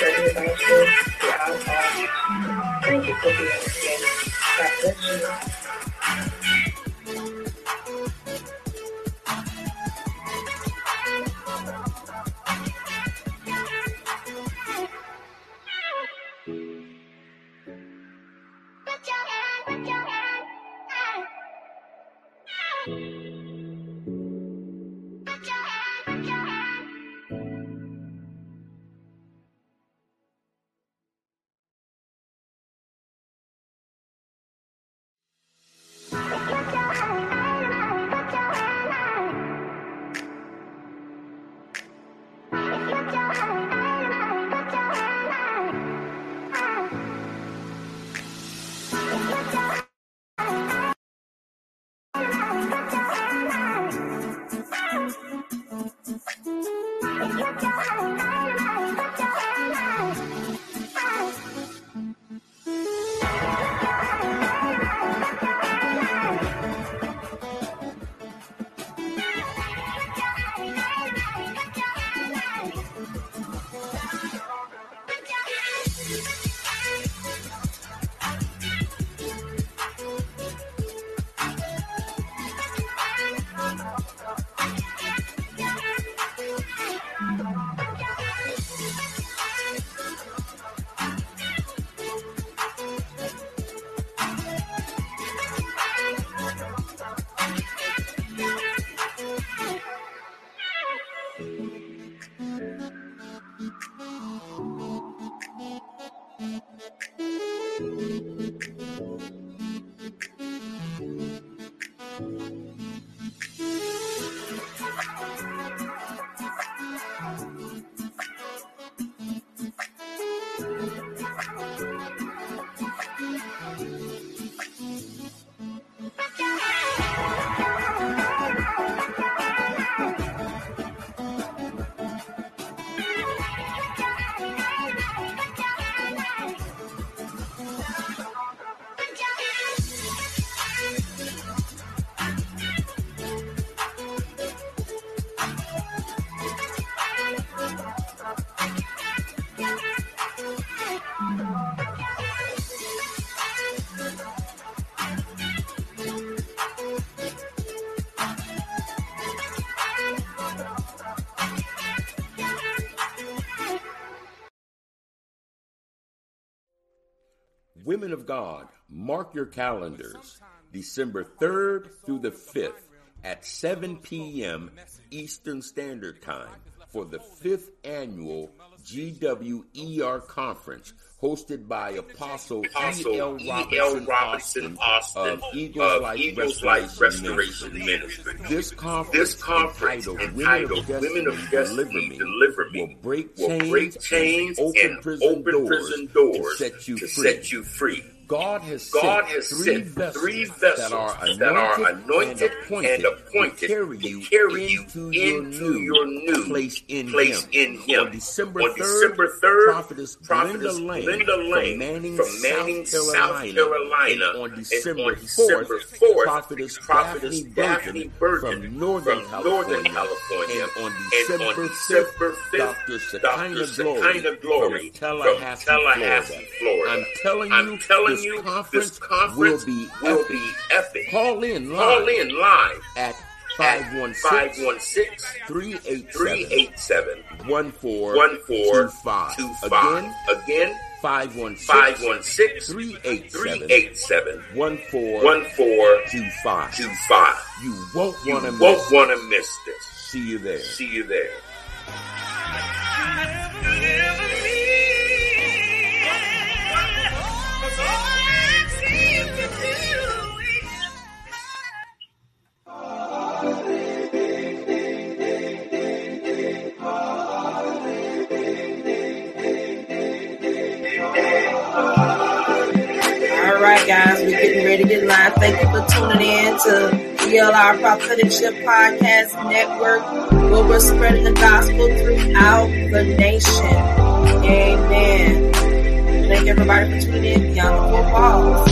Thank you for being here. God bless you. うん。Women of God, mark your calendars. December 3rd through the 5th at 7 p.m. Eastern Standard Time for the 5th annual GWER conference hosted by Apostle, Apostle E.L. Robinson, Robinson Austin, Austin of Eagles, of Life, Eagles Restoration, Life Restoration Ministry. Ministry. This conference, This conference entitled, entitled Women of Destiny, Deliver Me, Deliver Me will break will chains, break chains and open, and prison, open doors prison doors to set you to free. set you free. God has God sent has three sent vessels, three vessels that are anointed, that are anointed and appointed, and appointed to carry you carry you into, your, new your new place in place Him. in Him. On December On 3rd, December 3rd, Prophetess, Prophetess Glenda Lane, Glenda Lane from Manning, from Manning, South South Carolina. Carolina. And on And December, on 4th, December 4th, Prophetess, Prophetess Daphne, Burton, from Northern from California. Northern California. And on And December, on 5th, December 5th, Dr. Shekinah Glory, Shekinah Glory from Tallahassee, from Tallahassee, Florida. Florida. I'm telling I'm you, telling this conference, this conference will be will epic. be epic. Call in live Call in live at at 516 516 387 387 1425. 1425. Again, Again, 516 516 387 387 1425. 1425. You won't want to won't want to miss this. See you there. See you there. Thank you for tuning in to ELR Prophetic Shift Podcast Network, where we're spreading the gospel throughout the nation. Amen. Thank everybody for tuning in beyond the four walls.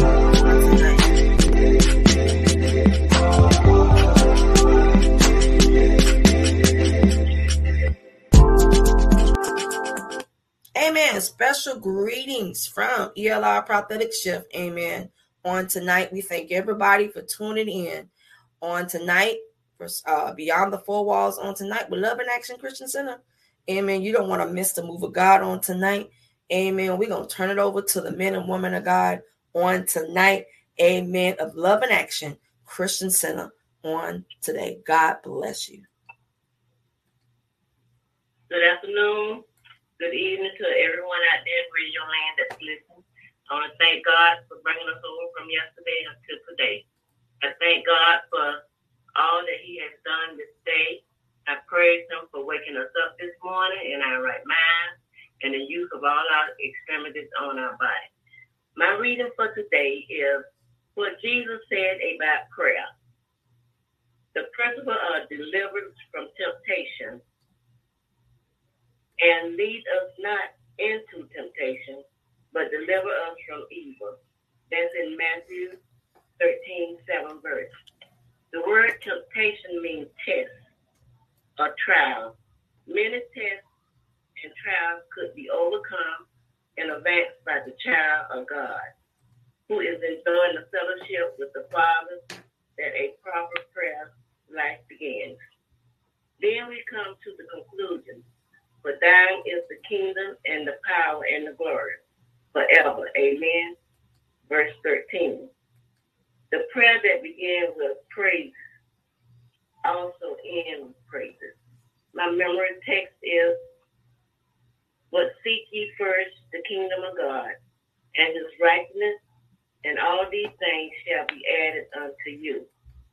Amen. Special greetings from ELR Prophetic Shift. Amen. On tonight, we thank everybody for tuning in. On tonight, for uh, Beyond the Four Walls on tonight with Love and Action Christian Center. Amen. You don't want to miss the move of God on tonight. Amen. We're going to turn it over to the men and women of God on tonight. Amen. Of Love and Action Christian Center on today. God bless you. Good afternoon. Good evening to everyone out there in radio land that's listening. I want to thank God for bringing us over from yesterday until today. I thank God for all that He has done this day. I praise Him for waking us up this morning in our right mind and the use of all our extremities on our body. My reading for today is what Jesus said about prayer. The principle of deliverance from temptation and lead us not into temptation, but deliver us from evil. That's in Matthew 13, 7 verse. The word temptation means test or trial. Many tests and trials could be overcome and advanced by the child of God, who is enjoying the fellowship with the Father that a proper prayer life begins. Then we come to the conclusion for thine is the kingdom and the power and the glory forever. Amen. Verse 13. The prayer that began with praise also ends with praises. My memory text is But seek ye first the kingdom of God and his righteousness, and all these things shall be added unto you.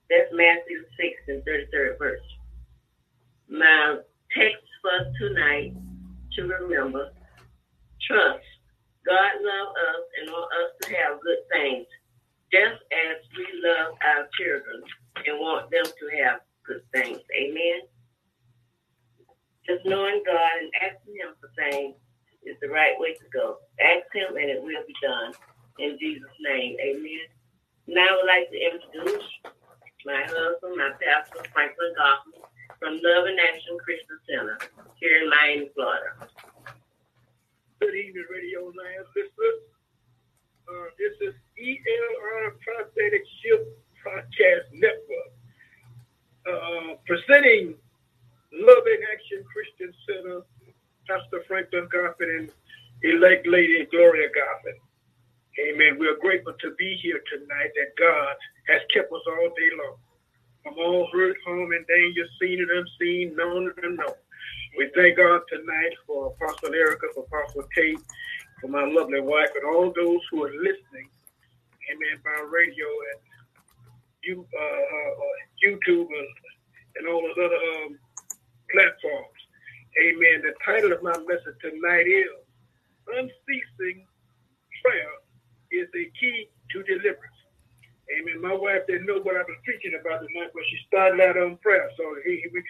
That's Matthew 6 and 33rd verse. My text for tonight to remember trust. God loves us and want us to have good things, just as we love our children and want them to have good things. Amen. Just knowing God and asking Him for things is the right way to go. Ask Him and it will be done. In Jesus' name, amen. Now I would like to introduce my husband, my pastor, Franklin Goffman, from Love and Action Christian Center here in Miami, Florida. Good evening, Radio Land listeners. Uh, this is ELR Prophetic Shift Podcast Network, uh, presenting Love in Action Christian Center, Pastor And elect Lady Gloria Goffin. Amen. We are grateful to be here tonight that God has kept us all day long. From all hurt, harm, and danger, seen and unseen, known and unknown. We thank God tonight for Apostle Erica, for Apostle Kate, for my lovely wife, and all those who are listening, amen, by radio my message tonight is unceasing prayer is the key to deliverance. Amen. My wife didn't know what I was preaching about tonight, but she started out on prayer. So he, we,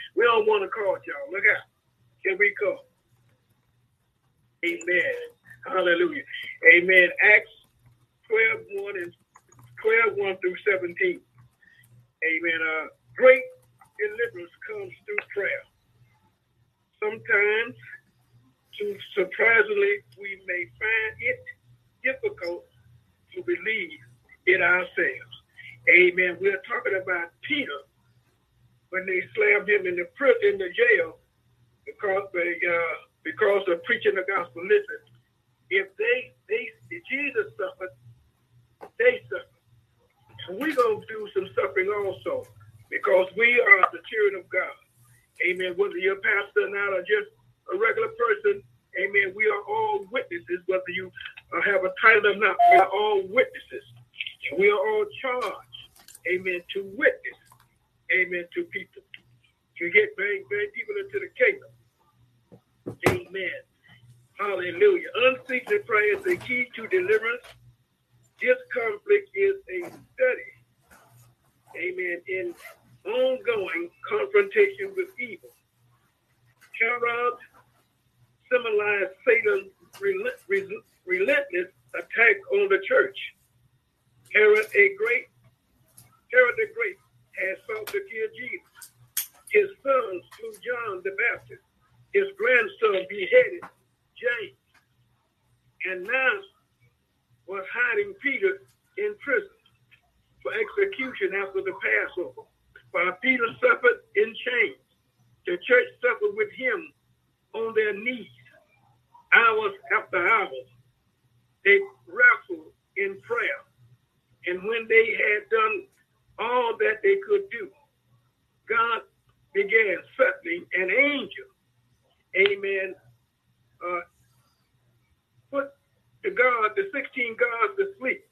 Unceasing prayer is the key to deliverance. This conflict is a study, amen, in ongoing confrontation with evil. Herod symbolized Satan's relentless attack on the church. Herod a great, Herod the Great had sought to kill Jesus. His sons slew John the Baptist. His grandson beheaded James. And now was hiding Peter in prison for execution after the Passover. While Peter suffered in chains, the church suffered with him on their knees, hours after hours. They wrestled in prayer. And when they had done all that they could do, God began suddenly an angel, amen, uh, the God, the 16 gods to sleep,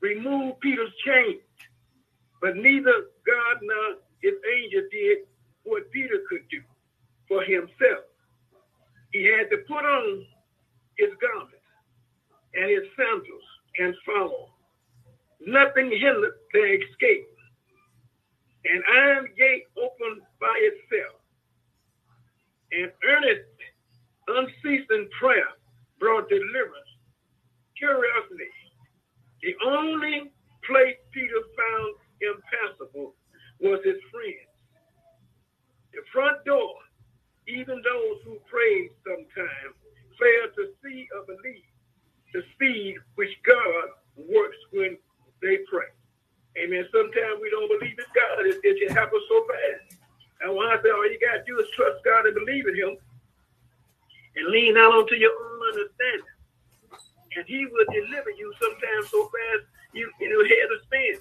remove Peter's chains, but neither God nor his angel did what Peter could do for himself. He had to put on his garments and his sandals and follow. Nothing hindered their escape. An iron gate opened by itself. And earnest, unceasing prayer brought deliverance. Curiously, the only place Peter found impassable was his friends. The front door, even those who prayed sometimes, failed to see or believe the speed which God works when they pray. Amen. Sometimes we don't believe in God. It, it happens so fast. And when I say all you got to do is trust God and believe in Him and lean out onto your own understanding. And He will deliver you sometimes so fast you, you know, head to spin.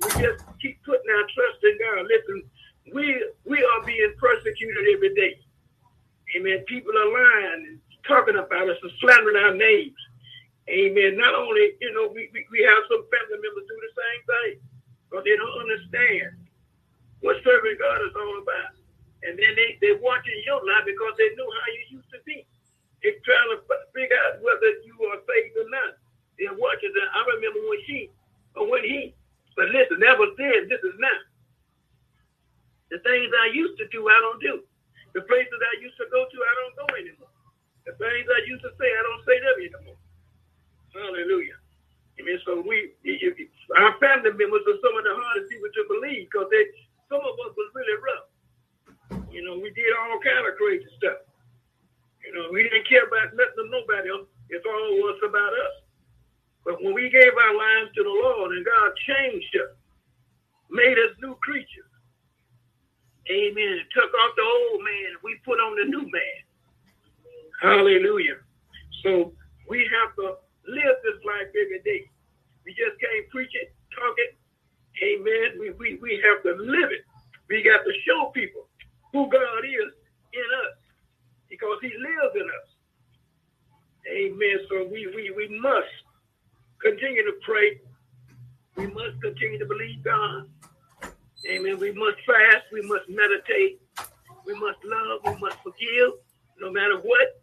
We just keep putting our trust in God. Listen, we we are being persecuted every day. Amen. People are lying and talking about us and slandering our names. Amen. Not only, you know, we, we, we have some family members do the same thing, but they don't understand what serving God is all about. And then they, they're watching your life because they know how you used to be. They're trying to figure out whether you are saved or not. They're watching. I remember when she, or when he, but listen, that was then, this is now. The things I used to do, I don't do. The places I used to go to, I don't go anymore. The things I used to say, I don't say them anymore. Hallelujah. I mean, so we, our family members are some of the hardest people to believe because they, some of us was really rough. You know, we did all kind of crazy stuff. You know, we didn't care about nothing nobody else. It's all was about us. But when we gave our lives to the Lord and God changed us, made us new creatures, amen, took off the old man, we put on the new man. Hallelujah. So we have to live this life every day. We just can't preach it, talk it. Amen. We, we, we have to live it. We got to show people who God is in us because he lives in us. Amen. So we, we, we must continue to pray. We must continue to believe God. Amen. We must fast. We must meditate. We must love. We must forgive no matter what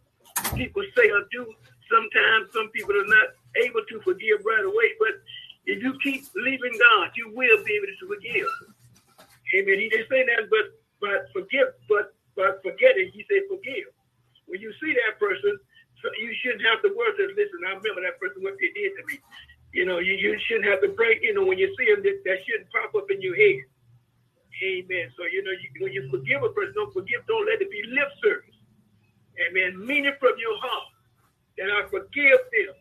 people say or do sometimes some people are not able to forgive right away, but if you keep believing God, you will be able to forgive. Amen. He didn't say that, but but forgive, but but forget it. He said forgive. When you see that person, so you shouldn't have to worry. That, Listen, I remember that person what they did to me. You know, you, you shouldn't have to break. You know, when you see them, that, that shouldn't pop up in your head. Amen. So you know, you, when you forgive a person, don't forgive. Don't let it be lip service. Amen. Mean it from your heart that I forgive them.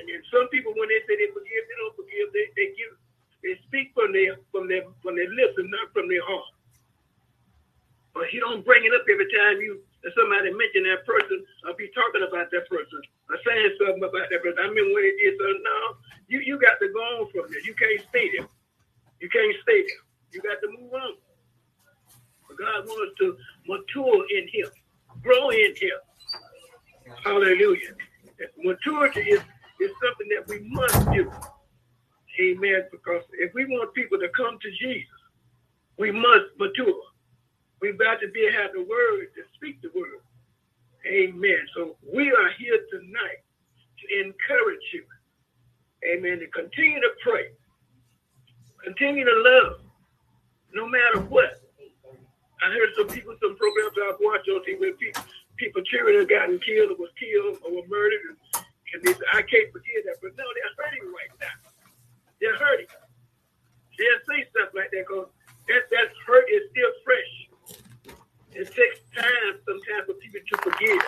And then some people, when they say they forgive, they don't forgive. They, they give, they speak from their from their from their lips and not from their heart. But you don't bring it up every time you somebody mention that person I'll be talking about that person or saying something about that person. I mean, when it is, so no, you, you got to go on from there. You can't stay there. You can't stay there. You got to move on. But God wants to mature in Him, grow in Him. Hallelujah. Maturity is, is something that we must do. Amen. Because if we want people to come to Jesus, we must mature. We've got to be have the word to speak the word. Amen. So we are here tonight to encourage you. Amen. To continue to pray. Continue to love no matter what. I heard some people, some programs I've watched on TV where people, people cheering have gotten killed or was killed or were murdered. And, and they said, I can't forget that. But no, they're hurting right now. They're hurting. They'll say stuff like that because that, that hurt is still fresh. It takes time sometimes for people to forgive.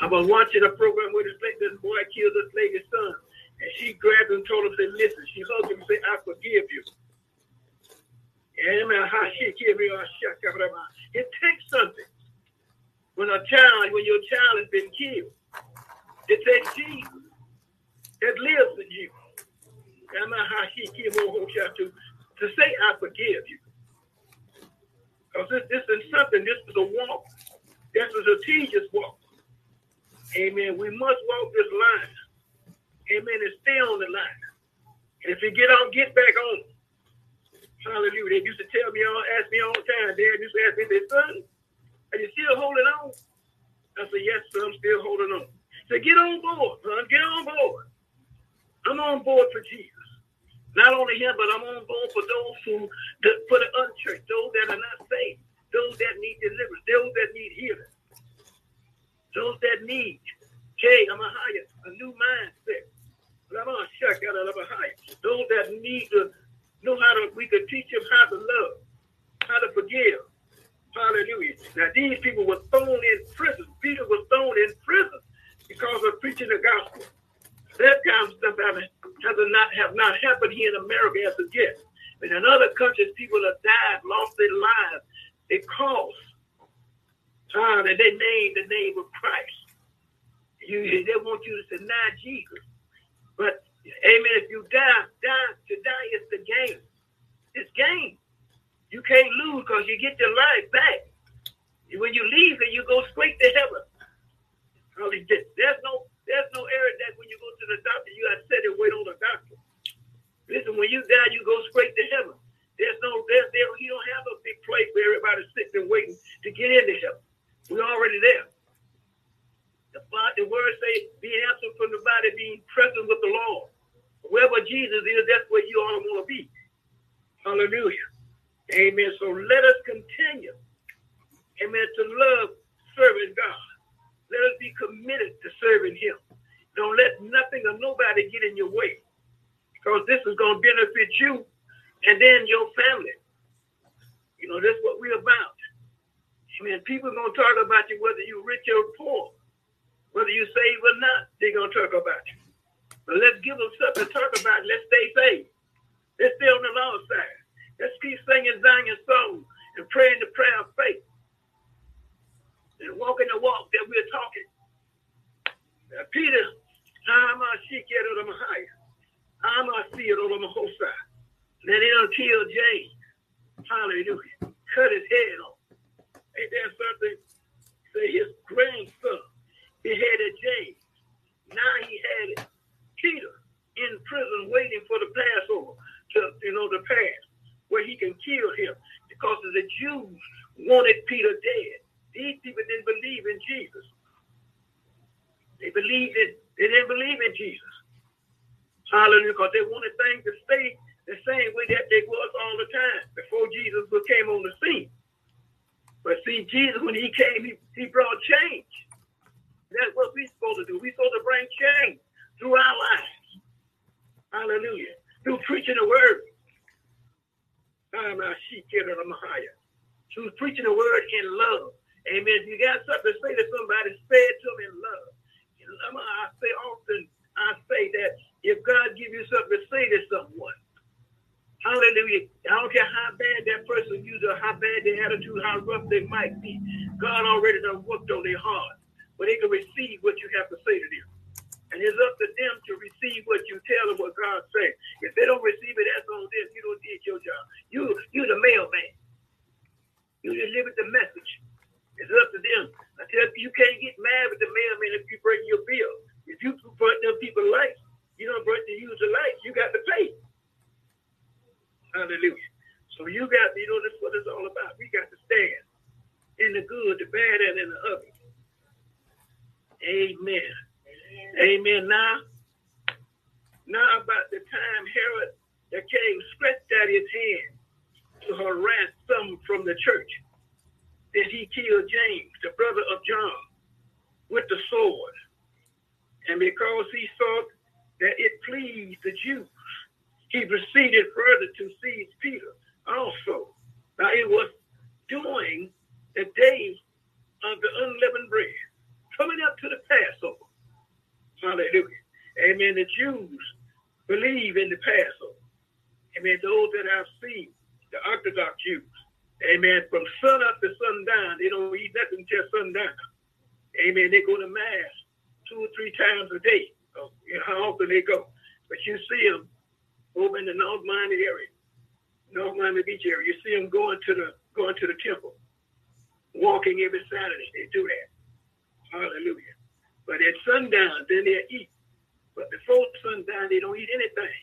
I was watching a program where this, this boy killed this lady's son. And she grabbed him and told him, said, listen, she hugged him and said, I forgive you. It takes something. When a child, when your child has been killed, it takes Jesus that lives in you. To say, I forgive you. Because this, is something, this is a walk. This is a tedious walk. Amen. We must walk this line. Amen. And stay on the line. And if you get on, get back on. Hallelujah. They used to tell me, all, ask me all the time. Dad used to ask me, they son, are you still holding on? I said, yes, sir, I'm still holding on. Say, get on board, son. Get on board. I'm on board for Jesus. Not only him, but I'm on board for those who, for the unchurched, those that are not saved, those that need deliverance, those that need healing, those that need, hey, I'm a higher, a new mindset. I'm on shuck out of a higher. Those that need to know how to, we could teach them how to love, how to forgive. Hallelujah. Now, these people were thrown in prison. Peter was thrown in prison because of preaching the gospel. That kind of stuff has not have not happened here in America as of yet. But in other countries, people have died, lost their lives because uh, that they named the name of Christ. You, they want you to deny Jesus. But amen, if you die, die to die is the game. It's game. You can't lose because you get your life back. When you leave it, you go straight to heaven. There's no there's no area that when you go to the doctor, you got to sit and wait on the doctor. Listen, when you die, you go straight to heaven. There's no, there's there, you don't have a big place where everybody's sitting and waiting to get into heaven. We're already there. The, the word say, being absent from the body, being present with the Lord. Wherever Jesus is, that's where you all want to be. Hallelujah. Amen. So let us continue, amen, to love serving God. Let us be committed to serving Him. Don't let nothing or nobody get in your way because this is going to benefit you and then your family. You know, that's what we're about. I mean, people are going to talk about you whether you're rich or poor, whether you save or not, they're going to talk about you. But let's give them something to talk about. Let's stay safe. Let's stay on the Lord's side. Let's keep singing Zion's song and praying the prayer of faith and walking the walk that we're talking. Peter, I'm. Then he don't kill James. Hallelujah. Cut his head off. Ain't that something? Say his grandson, he had James. Now he had Peter in prison waiting for the Passover to, you know, the pass where he can kill him because the Jews wanted Peter dead. These people didn't believe in Jesus. They believed it. They didn't believe in Jesus. Hallelujah. Because they wanted things to stay the same way that they was all the time before Jesus came on the scene. But see, Jesus, when he came, he, he brought change. That's what we're supposed to do. We're supposed to bring change through our lives. Hallelujah. Through preaching the word. Through preaching the word in love. Amen. If you got something to say to somebody, say it to them in love. I say often, I say that if God give you something to say to someone, hallelujah, I don't care how bad that person is or how bad their attitude, how rough they might be, God already done worked on their heart, but they can receive what you have to say to them. And it's up to them to receive what you tell them what God says. If they don't receive it, that's on them. You don't did your job. You you the mailman. You deliver the message. It's up to them. I tell you, you can't get mad with the mailman if you break your bill. If you burn them people lights, you don't break the user lights, you got to pay. Hallelujah. So you got, you know, that's what it's all about. We got to stand in the good, the bad, and in the ugly. Amen. Amen. Now, now about the time Herod the king stretched out his hand to harass some from the church, then he killed James, the brother of John, with the sword. And because he saw that it pleased the Jews, he proceeded further to seize Peter also. Now it was during the day of the unleavened bread, coming up to the Passover. Hallelujah. Amen. The Jews believe in the Passover. Amen. Those that have seen the Orthodox Jews. Amen. From sun up to sundown, they don't eat nothing until sundown. Amen. They go to mass two or three times a day. So, you know how often they go. But you see them over in the North Miami area, North Miami Beach area. You see them going to the going to the temple, walking every Saturday. They do that. Hallelujah. But at sundown, then they eat. But before sundown, they don't eat anything.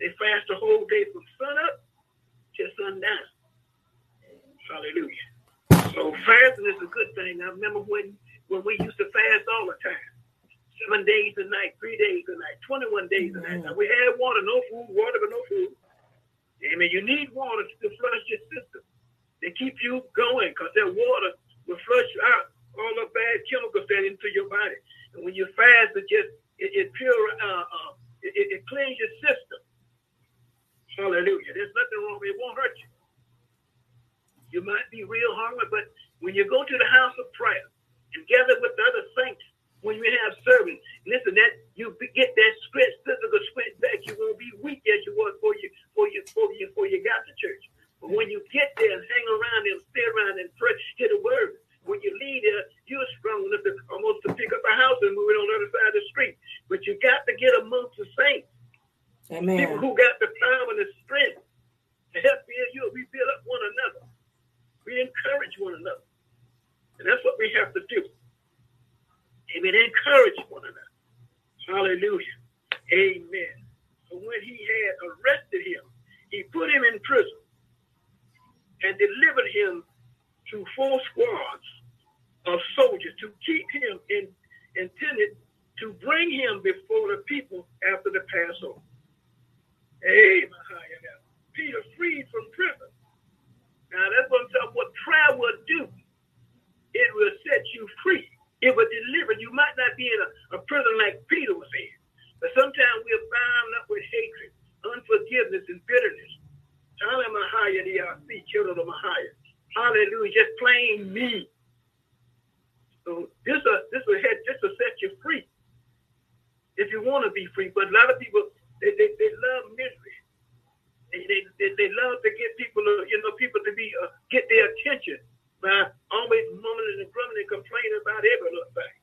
They fast the whole day from sun up to sundown. Hallelujah. So fasting is a good thing. I remember when when we used to fast all the time. Seven days a night, three days a night, 21 days a night. Now we had water, no food, water, but no food. Amen. You need water to flush your system. They keep you going because that water will flush out all the bad chemicals that into your body. And when you fast, it just it, it pure uh, uh, it, it cleans your system. Hallelujah. There's nothing wrong. It won't hurt you. You might be real hungry, but when you go to the house of prayer and gather with the other saints, when you have service, listen, that you get that strength, physical strength back. You won't be weak as you was before you before you before you before you got to church. But when you get there and hang around and stay around and pray, hear the word, when you leave there, you're strong enough to almost to pick up a house and move it on the other side of the street. But you got to get amongst the saints. Amen. People who got the power and the strength to help build you. We build up one another. We encourage one another. And that's what we have to do. Amen. Encourage one another. Hallelujah. Amen. So when he had arrested him, he put him in prison and delivered him to four squads of soldiers to keep him in, intended to bring him before the people after the Passover. Amen. Peter freed from prison. Now that's what I'm talking what prayer will do. It will set you free. It will deliver. You might not be in a, a prison like Peter was in, but sometimes we're bound up with hatred, unforgiveness, and bitterness. DRC, uh, children of Mahaya. Hallelujah. Just plain me. So this will this will this will set you free. If you want to be free. But a lot of people they, they, they love misery. They, they, they, love to get people to, you know, people to be uh, get their attention by always mumbling and grumbling and complaining about every little thing.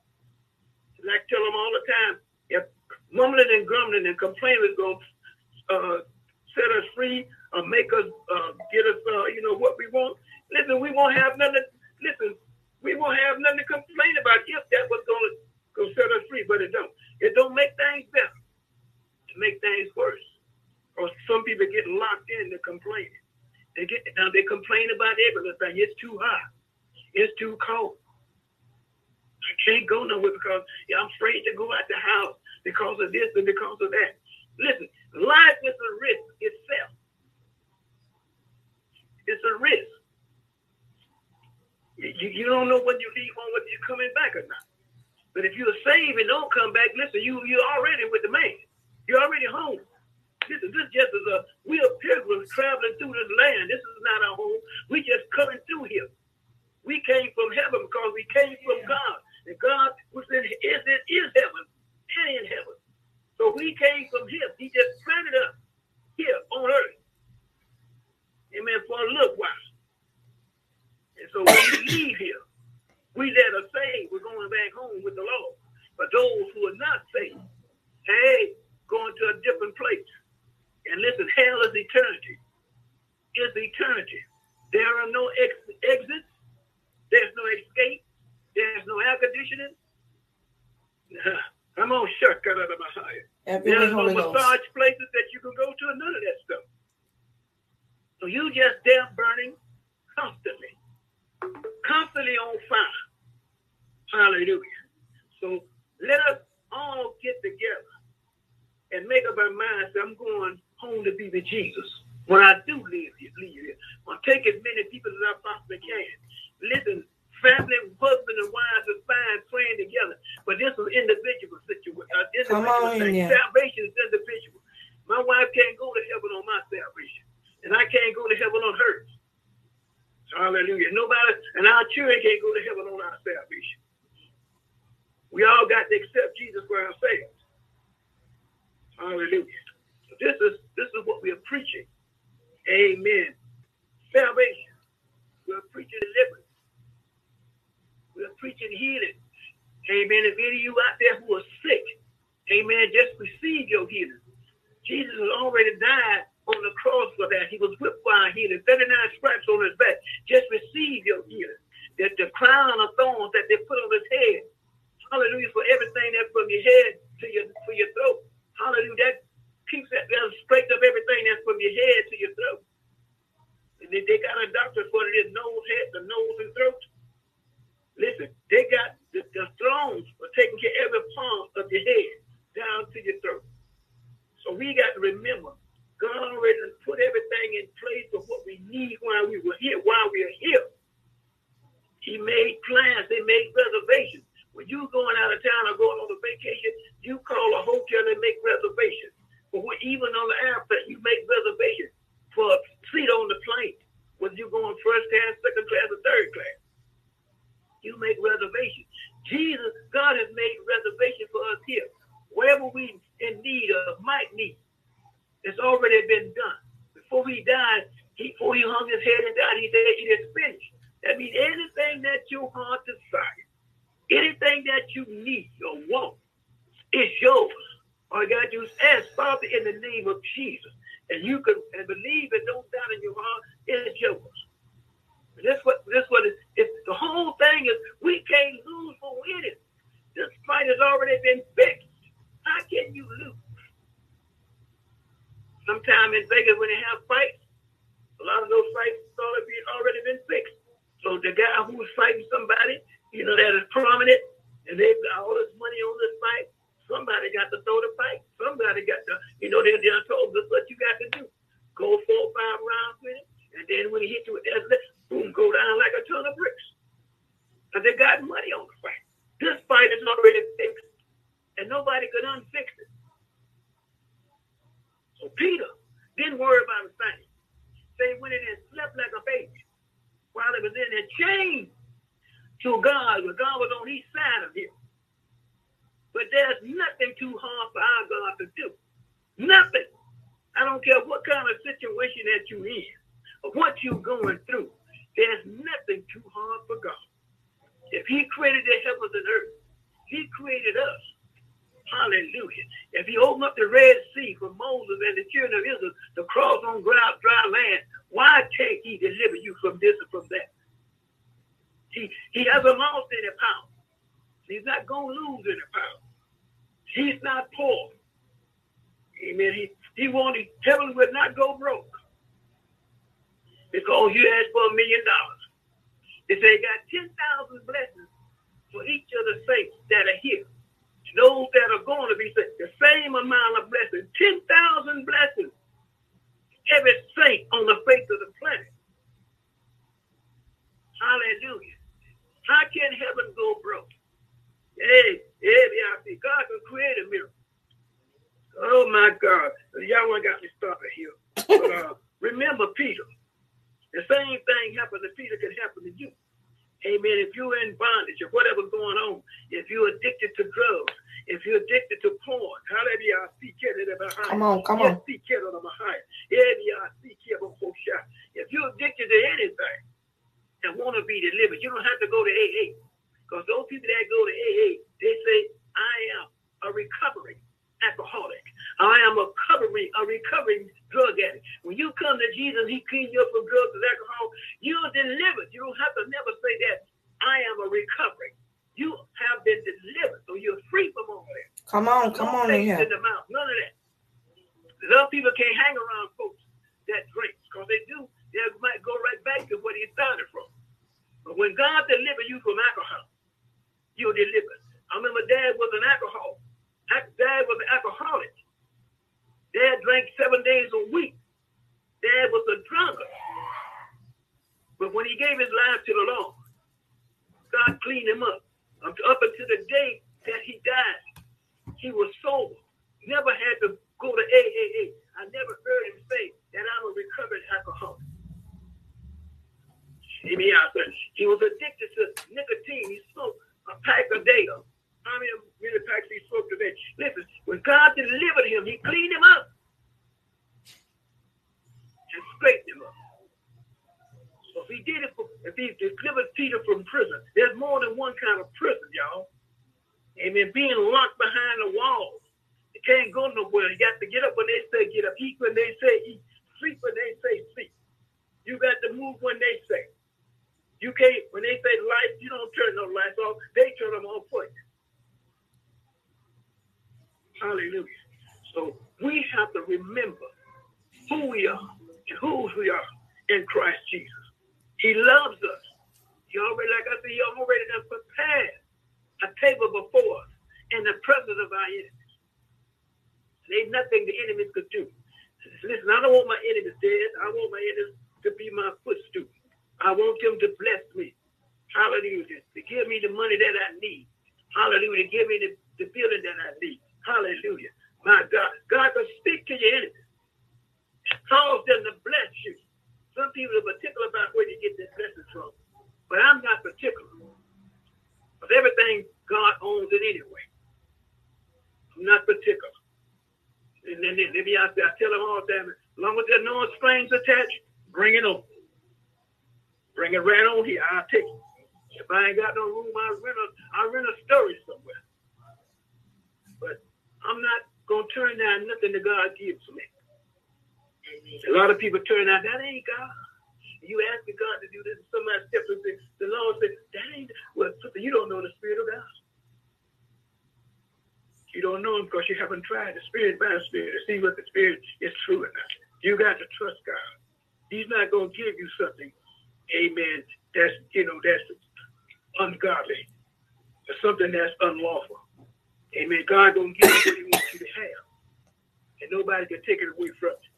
And I tell them all the time, if mumbling and grumbling and complaining is going to uh, set us free or make us uh, get us, uh, you know, what we want, listen, we won't have nothing. Listen, we won't have nothing to complain about if that was going to set us free, but it don't. It don't make things better. It make things worse. Or some people get locked in to complaining. They get now they complain about everything. It's too hot. It's too cold. I can't go nowhere because yeah, I'm afraid to go out the house because of this and because of that. Listen, life is a risk itself. It's a risk. You, you don't know when you leave home whether you're coming back or not. But if you're saved and don't come back, listen, you you're already with the man. You're already home. Listen, this just is a we are pilgrims traveling through this land. This is not our home. We just coming through here. We came from heaven because we came from God. And God was in is in is heaven and in heaven. So we came from him. He just planted us here on earth. Amen. For a little while. And so when we leave here, we that are saved, we're going back home with the Lord. But those who are not saved, hey, going to a different place. And listen, hell is eternity. Is eternity. There are no ex- exits. There's no escape. There's no air conditioning. I'm on, shut out of my higher. There's no massage places that you can go to, none of that stuff. So you just there burning constantly, constantly on fire. Hallelujah. So let us all get together and make up our minds I'm going home to be with Jesus. When I do leave here, leave here, I'll take as many people as I possibly can. Listen, family, husband and wives are fine praying together, but this is individual situation. Uh, Come on, yeah. Salvation is individual. My wife can't go to heaven on my salvation, and I can't go to heaven on hers. Hallelujah. Nobody, and our children can't go to heaven on our salvation. We all got to accept Jesus for ourselves. Hallelujah. This is this is what we are preaching. Amen. Salvation. We're preaching deliverance. We're preaching healing. Amen. If any of you out there who are sick, amen, just receive your healing. Jesus has already died on the cross for that. He was whipped for our healing. 39 stripes on his back. Just receive your healing. That the crown of thorns that they put on his head. Hallelujah. For everything that from your head to your for your throat. Hallelujah. That keeps that that straight up everything that's from your head to your throat. And then they got a doctor for it, nose, head, the nose and throat. Listen, they got the, the thrones for taking care of every part of your head down to your throat. So we got to remember, God already put everything in place for what we need while we were here, while we are here. He made plans, they made reservations. When you going out of town or going on a vacation, you call a hotel and make reservations. But even on the airplane, you make reservations for a seat on the plane, whether you're going first class, second class, or third class you make reservations. Jesus, God has made reservations for us here. Whatever we in need of, might need, it's already been done. Before he died, he, before he hung his head and died, he said, it is finished. That means anything that your heart desires, anything that you need or want, is yours. All you got to do is ask Father in the name of Jesus. And you can and believe and don't doubt in your heart, it is yours. And This what this what is it's the whole thing is we can't lose for winning. This fight has already been fixed. How can you lose? Sometime in Vegas when they have fights, a lot of those fights already already been fixed. So the guy who's fighting somebody, you know, that is prominent, and they've got all this money on this fight. Somebody got to throw the fight. Somebody got to, you know, they're, told this what you got to do. Go four or five rounds with it. And then when he hit you with that, boom, go down like a ton of bricks. Because they got money on the fight. This fight is already fixed. And nobody could unfix it. So Peter didn't worry about a thing. They went in and slept like a baby while he was in there chained to God, but God was on each side of him. But there's nothing too hard for our God to do. Nothing. I don't care what kind of situation that you're in or what you're going through. There's nothing too hard for God. If He created the heavens and earth, He created us. Hallelujah. If He opened up the Red Sea for Moses and the children of Israel to cross on dry, dry land, why can't He deliver you from this and from that? He, he hasn't lost any power. He's not going to lose any power. He's not poor. Amen. He, he wanted, heaven would not go broke because you asked for a million dollars. They say got 10,000 blessings for each of the saints that are here. Those that are going to be saved, the same amount of blessings, 10,000 blessings. Every saint on the face of the planet. Hallelujah. How can heaven go broke? Hey, hey, God can create a miracle. Oh my God. Y'all want got me started here. But uh, remember Peter. The same thing happened to Peter can happen to you. Amen. If you're in bondage or whatever's going on, if you're addicted to drugs, if you're addicted to porn, hallelujah, see kids. come on, come on. If you're addicted to anything and want to be delivered, you don't have to go to AA. Because those people that go to AA, they say, I am a recovering alcoholic. I am a covering, a recovering drug addict. When you come to Jesus, He cleans you up from drugs and alcohol. You're delivered. You don't have to never say that. I am a recovering. You have been delivered, so you're free from all that. Come on, come on in here. In the mouth, none of that. Some people can't hang around folks that drink because they do. They might go right back to what he started from. But when God delivers you from alcohol, you're delivered. I remember Dad was an alcoholic. Dad was an alcoholic. Dad drank seven days a week. Dad was a drunkard. But when he gave his life to the Lord, God cleaned him up. Up until the day that he died, he was sober. Never had to go to AAA. I never heard him say that I'm a recovered alcoholic. He was addicted to nicotine. He smoked a pack a day. How many many packs he smoked today? Listen, when God delivered him, he cleaned him up and scraped him up. So if he did it, for, if he delivered Peter from prison, there's more than one kind of prison, y'all. Amen. Being locked behind the walls. You can't go nowhere. You got to get up when they say get up, eat when they say eat, sleep when they say sleep. You got to move when they say. You can't, when they say lights, you don't turn no lights off. They turn them on for you. Hallelujah. So we have to remember who we are and whose we are in Christ Jesus. He loves us. He already, like I said, he already done prepared a table before us in the presence of our enemies. There's nothing the enemies could do. Listen, I don't want my enemies dead. I want my enemies to be my footstool. I want them to bless me. Hallelujah. To give me the money that I need. Hallelujah. To give me the, the building that I need. Hallelujah. My God. God can speak to your enemies. Cause them to bless you. Some people are particular about where you get their blessings from. But I'm not particular. Because everything God owns it anyway. I'm not particular. And then maybe I, I tell them all the time, as long as there's no strings attached, bring it on. Bring it right on here. I'll take it. If I ain't got no room, I rent a I rent a story somewhere. But I'm not gonna turn down nothing that God gives me. A lot of people turn out that ain't God. You asking God to do this, and somebody steps in, the Lord said, that ain't well, you don't know the Spirit of God. You don't know him because you haven't tried the Spirit by the Spirit to see what the Spirit is true or not. You got to trust God. He's not gonna give you something, Amen. That's you know that's ungodly. Something that's unlawful. Amen. God don't give you what He wants you to have, and nobody can take it away from you.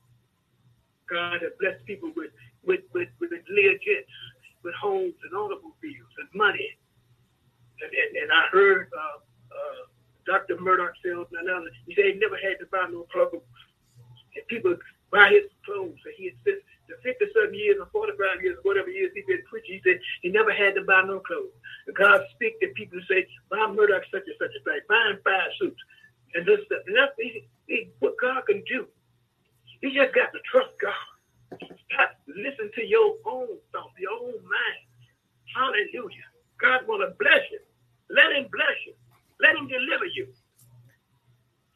God has blessed people with with with with jets, with homes and automobiles and money. And and, and I heard uh, uh, Dr. Murdock sells another. He said he never had to buy no clothes. And people buy his clothes, and he insists 50 something years or 45 years, whatever years he been preaching, he said he never had to buy no clothes. God speak to people and say, buy Murdock such and such a thing, buy him five suits. And this stuff. And that's he, he, what God can do. he just got to trust God. Stop, listen to your own thoughts, your own mind. Hallelujah. God want to bless you. Let him bless you. Let him deliver you.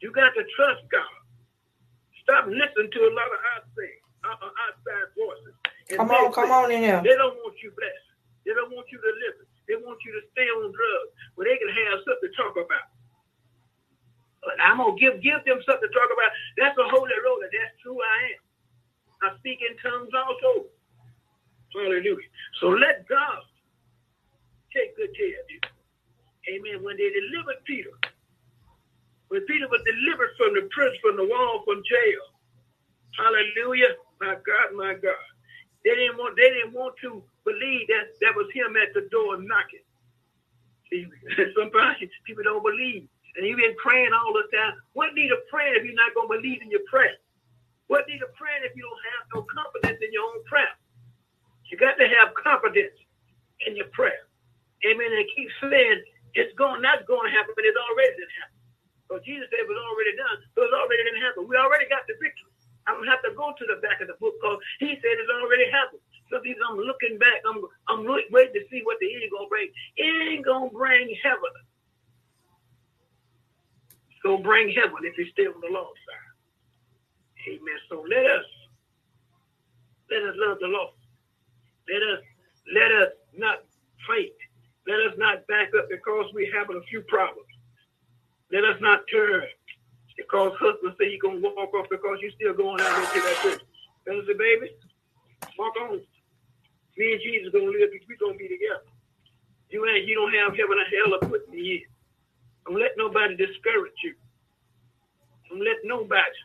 You got to trust God. Stop listening to a lot of hot things uh, outside voices. And come on, come on in here. They don't want you blessed. They don't want you to listen. They want you to stay on drugs where they can have something to talk about. But I'm gonna give give them something to talk about. That's a holy roller. That's who I am. I speak in tongues also. Hallelujah. So let God take good care of you. Amen. When they delivered Peter, When Peter was delivered from the prison, from the wall, from jail. Hallelujah. My God, my God. They didn't want they didn't want to believe that that was him at the door knocking. See, sometimes people don't believe. And you've been praying all the time. What need of prayer if you're not going to believe in your prayer? What need of prayer if you don't have no confidence in your own prayer? You got to have confidence in your prayer. Amen. And keep saying it's going not going to happen, but it's already didn't happen. So Jesus said it was already done. So it's already didn't happen. We already got the victory. I don't have to go to the back of the book because he said it's already happened. So I'm looking back, I'm I'm waiting to see what the end gonna bring. It ain't gonna bring heaven. It's gonna bring heaven if you stay on the Lord's side. Amen. So let us let us love the Lord. Let us let us not fight. Let us not back up because we have a few problems. Let us not turn because husband say he gonna walk off because you still going out there to that church. Tell us, baby, walk on. Me and Jesus gonna live. We gonna be together. You ain't. You don't have heaven or hell to put in. Don't let nobody discourage you. Don't let nobody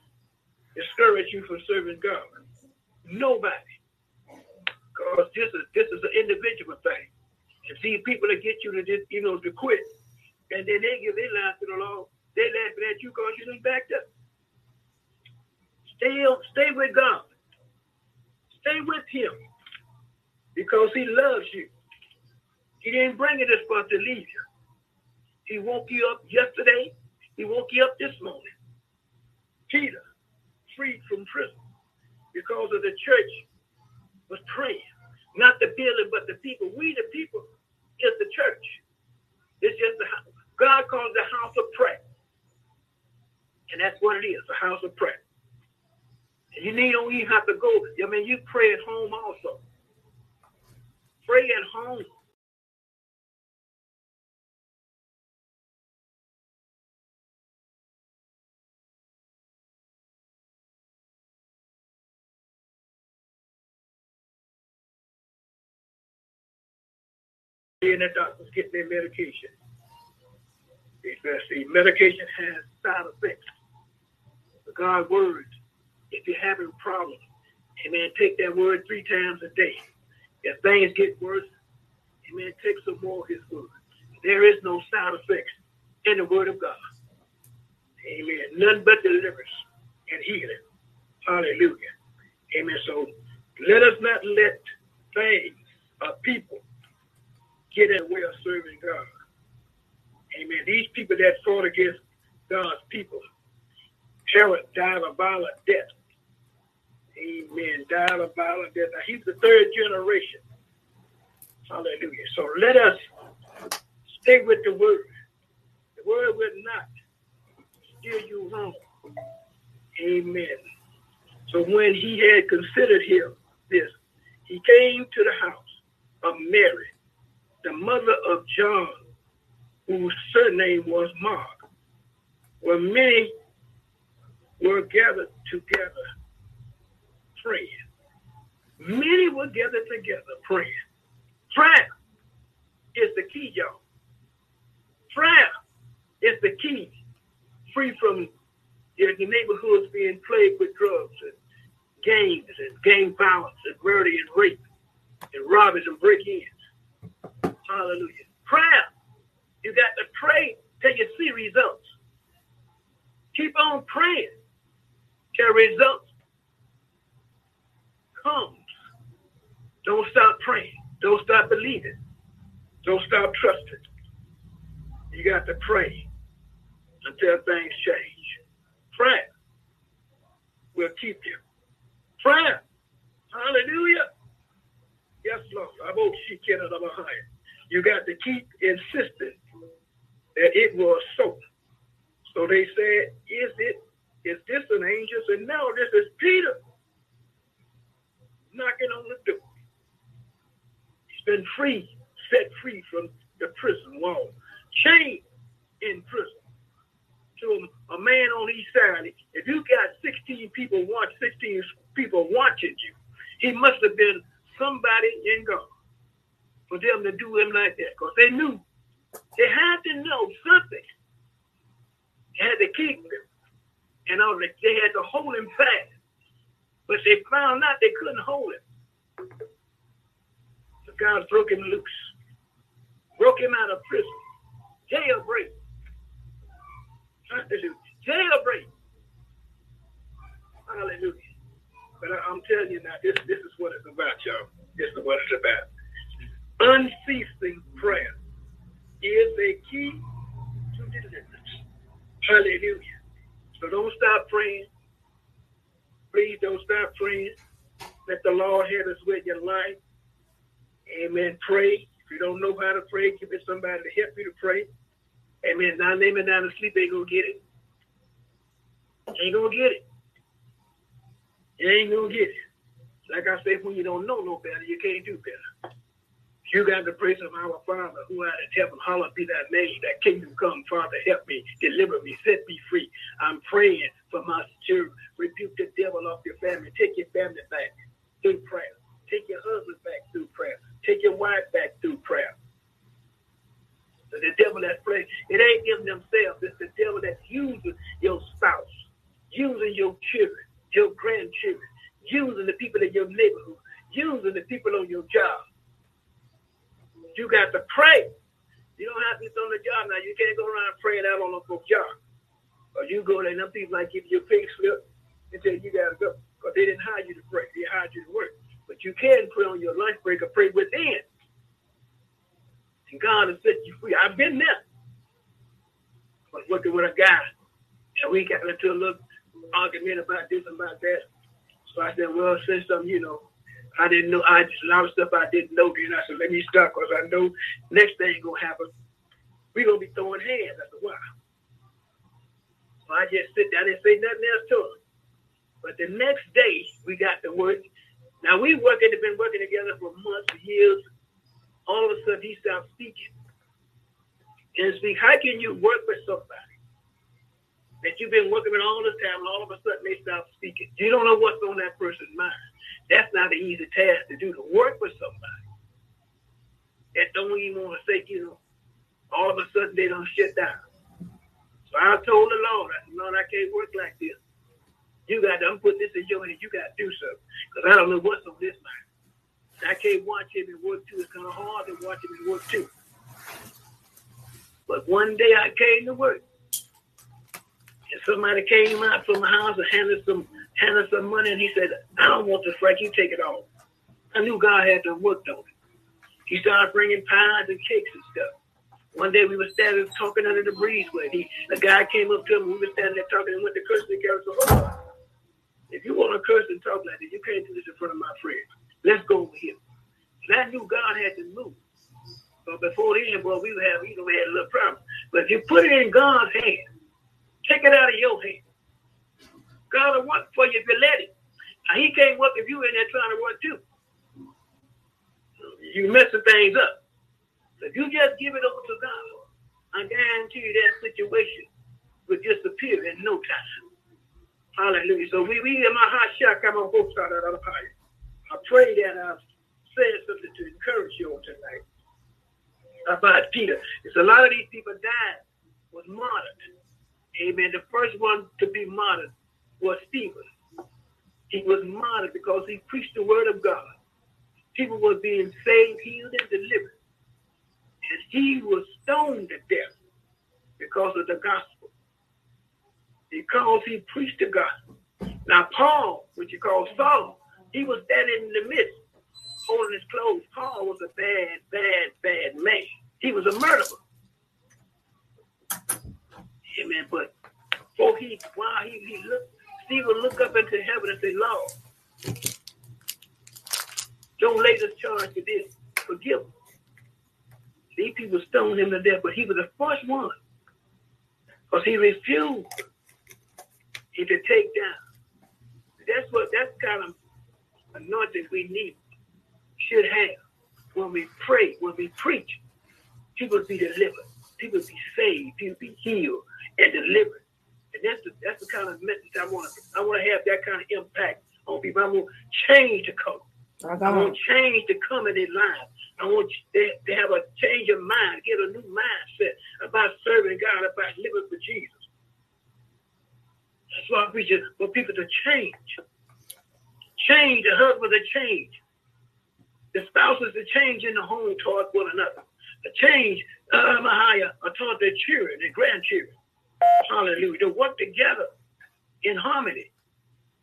discourage you from serving God. Nobody. Because this is this is an individual thing. And see people that get you to just you know to quit, and then they give their life to the Lord they laughing at you because you didn't backed up. Stay, stay with God. Stay with Him because He loves you. He didn't bring you this far to leave you. He woke you up yesterday. He woke you up this morning. Peter, freed from prison because of the church was praying. Not the building, but the people. We, the people, is the church. It's just the house. God calls the house of prayer. And that's what it is, a house of prayer. And you need don't even have to go. I mean, you pray at home also. Pray at home. And the doctors getting their medication. Because the medication has side effects. God's word. If you're having problems, amen, take that word three times a day. If things get worse, amen, take some more of his word. There is no side effects in the word of God. Amen. None but deliverance and healing. Hallelujah. Amen. So let us not let things or people get in the way of serving God. Amen. These people that fought against God's people Herod died a violent death. Amen. Died a violent death. Now, he's the third generation. Hallelujah. So let us stay with the word. The word will not steer you wrong. Amen. So when he had considered him this, he came to the house of Mary, the mother of John, whose surname was Mark, where many were gathered together praying. Many were gathered together praying. Prayer is the key, y'all. Prayer is the key. Free from the neighborhoods being plagued with drugs and gangs and gang violence and murder and rape and robberies and break-ins. Hallelujah. Prayer. You got to pray till you see results. Keep on praying the results comes. Don't stop praying. Don't stop believing. Don't stop trusting. You got to pray until things change. Prayer will keep you. Prayer. Hallelujah. Yes, Lord. I hope she can hire. You got to keep insisting that it was so. So they said, Is it is this an angel? And no, this is Peter knocking on the door. He's been free, set free from the prison wall, chained in prison to a, a man on each side. If you got 16 people watch, 16 people watching you, he must have been somebody in God for them to do him like that because they knew they had to know something had to keep him. And all that they had to hold him fast. But they found out they couldn't hold him. So God broke him loose. Broke him out of prison. Jailbreak. Hallelujah. Jailbreak. Hallelujah. But I, am telling you now, this, this is what it's about, y'all. This is what it's about. Unceasing prayer is a key to deliverance. Hallelujah. So don't stop praying. Please don't stop praying. Let the Lord his way in your life. Amen. Pray. If you don't know how to pray, give it somebody to help you to pray. Amen. Now name it down to sleep, ain't gonna get it. Ain't gonna get it. You ain't gonna get it. Like I say, when you don't know no better, you can't do better. You got the pray of our Father who art in heaven, hallowed be thy name, that kingdom come, Father, help me, deliver me, set me free. I'm praying for my children. Rebuke the devil off your family. Take your family back through prayer. Take your husband back through prayer. Take your wife back through prayer. So the devil that's playing, it ain't them themselves. It's the devil that's using your spouse, using your children, your grandchildren, using the people in your neighborhood, using the people on your job. You got to pray. You don't have to be on the job now. You can't go around praying out on the folks' job. Or you go there and them people like give you a pink slip and say you gotta go. Because they didn't hire you to pray, they hired you to work. But you can pray on your lunch break or pray within. And God has set you free. I've been there. I was working with a guy, and we got into a little argument about this and about that. So I said, well, since some, you know, I didn't know. I just a lot of stuff I didn't know. Then I said, let me stop because I know next thing gonna happen. We gonna be throwing hands after a while. So I just sit down and say nothing else to him. But the next day we got to work. Now we working. Have been working together for months, years. All of a sudden he stopped speaking. And speak. How can you work with somebody that you've been working with all this time, and all of a sudden they stop speaking? You don't know what's on that person's mind. That's not an easy task to do to work with somebody that don't even want to say, you know, all of a sudden they don't shut down. So I told the Lord, I said, Lord, I can't work like this. You got to I'm put this in your hands. You got to do something. Because I don't know what's on this mind. I can't watch him and work too. It's kind of hard to watch him and work too. But one day I came to work. And somebody came out from the house and handed some handed some money and he said, I don't want this, Frank. You take it all. I knew God had to work on it. He started bringing pies and cakes and stuff. One day we were standing talking under the breezeway. He, a guy came up to him. We were standing there talking and went to curse the carry so, if you want to curse and talk like that, you can't do this in front of my friends. Let's go over here. And I knew God had to move. But before then, boy, we have, you know, we had a little problem. But if you put it in God's hand, take it out of your hand. God will work for you if you let. Now, he can't work if you in there trying to work too. You messing things up. So if you just give it over to God, I guarantee you that situation will disappear in no time. Hallelujah. So we we in my heart shack, I'm on both sides of the fire. I pray that I've said something to encourage you on tonight about Peter. It's a lot of these people died was martyred. Amen. The first one to be martyred was Stephen. He was martyred because he preached the word of God. People were being saved, healed, and delivered. And he was stoned to death because of the gospel. Because he preached the gospel. Now, Paul, which you call Saul, he was standing in the midst, holding his clothes. Paul was a bad, bad, bad man. He was a murderer. Amen. But for he, while he, he looked Stephen look up into heaven and say, Lord, don't lay this charge to this. Forgive them. These people stoned him to death, but he was the first one. Because he refused he to take down. That's what that's kind of anointing we need, should have when we pray, when we preach. People be delivered, people be saved, people be healed and delivered. And that's the that's the kind of message I want to I want to have that kind of impact on people. I want to change the culture. I want to change the come in their lives. I want to, to have a change of mind, get a new mindset about serving God, about living for Jesus. That's why I preach for people to change. Change, the husband a change. The spouses to change in the home towards one another. A change, uh, Mahaya, toward their children and grandchildren. Hallelujah. To work together in harmony.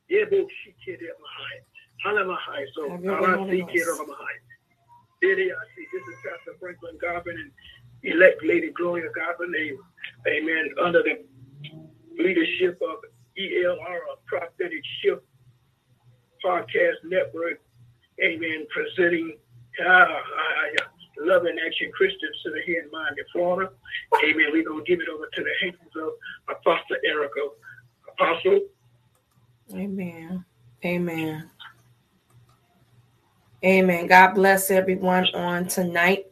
Yeah, both she kid Mahaya. Hallelujah. So, I'll see kid Mahaya. This is Pastor Franklin Garvin and elect Lady Gloria Garvin. Amen. Under the leadership of ELR, Prophetic Shift Podcast Network. Amen. Presenting uh, uh, Love and Action Christians the here in Miami, Florida. Amen. We're going to give it over to the hands of Apostle Erica. Apostle. Amen. Amen. Amen. God bless everyone on tonight.